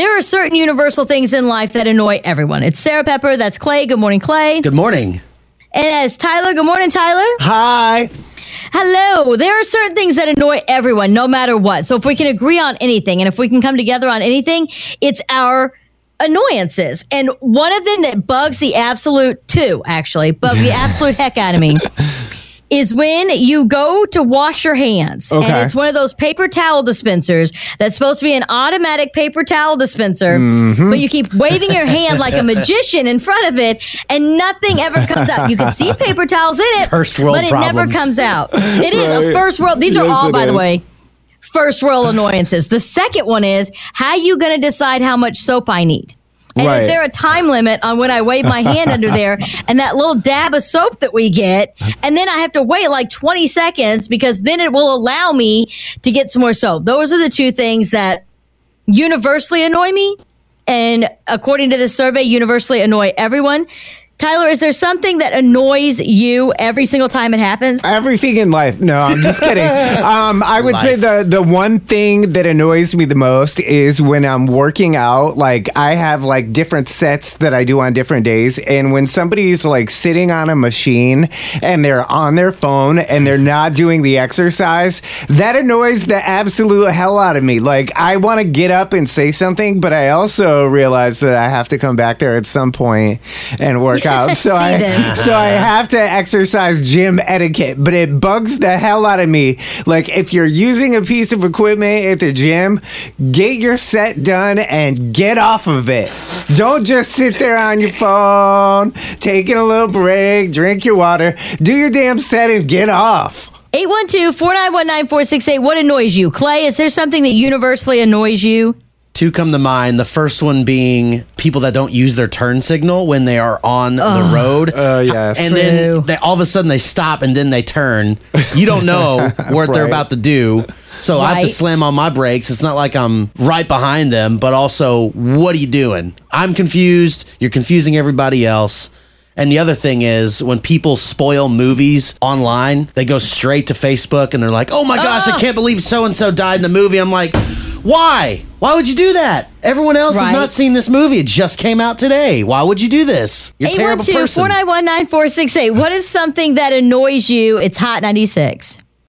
There are certain universal things in life that annoy everyone. It's Sarah Pepper. That's Clay. Good morning, Clay. Good morning. And as Tyler. Good morning, Tyler. Hi. Hello. There are certain things that annoy everyone, no matter what. So if we can agree on anything and if we can come together on anything, it's our annoyances. And one of them that bugs the absolute two, actually, bug the absolute heck out of me. Is when you go to wash your hands Okay. and it's one of those paper towel dispensers that's supposed to be an automatic paper towel dispenser, Mm-hmm. but you keep waving your hand like a magician in front of it and nothing ever comes out. You can see paper towels in it, First world but it never comes out. It is a first world. These are all, by the way, first world annoyances. The second one is how you going to decide how much soap I need? And is there a time limit on when I wave my hand under there and that little dab of soap that we get? And then I have to wait like 20 seconds because then it will allow me to get some more soap. Those are the two things that universally annoy me. And according to this survey, universally annoy everyone. Tyler, is there something that annoys you every single time it happens? Everything in life. No, I'm just kidding. Um, I would say the the one thing that annoys me the most is when I'm working out. Like I have like different sets that I do on different days, and when somebody's like sitting on a machine and they're on their phone and they're not doing the exercise, that annoys the absolute hell out of me. Like I want to get up and say something, but I also realize that I have to come back there at some point and work So I them. so I have to exercise gym etiquette, but it bugs the hell out of me. Like if you're using a piece of equipment at the gym, get your set done and get off of it. Don't just sit there on your phone, taking a little break, drink your water, do your damn set and get off. 812-491-9468. What annoys you? Clay, is there something that universally annoys you? Two come to mind. The first one being people that don't use their turn signal when they are on the road. Oh, yes. And True. then they, all of a sudden they stop and then they turn. You don't know what they're about to do. So I have to slam on my brakes. It's not like I'm right behind them, but also, what are you doing? I'm confused. You're confusing everybody else. And the other thing is when people spoil movies online, they go straight to Facebook and they're like, oh my gosh, I Oh. can't believe so and so died in the movie. I'm like, why? Why would you do that? Everyone else Right. has not seen this movie. It just came out today. Why would you do this? You're a terrible person. 812-491-9468. What is something that annoys you? It's Hot 96.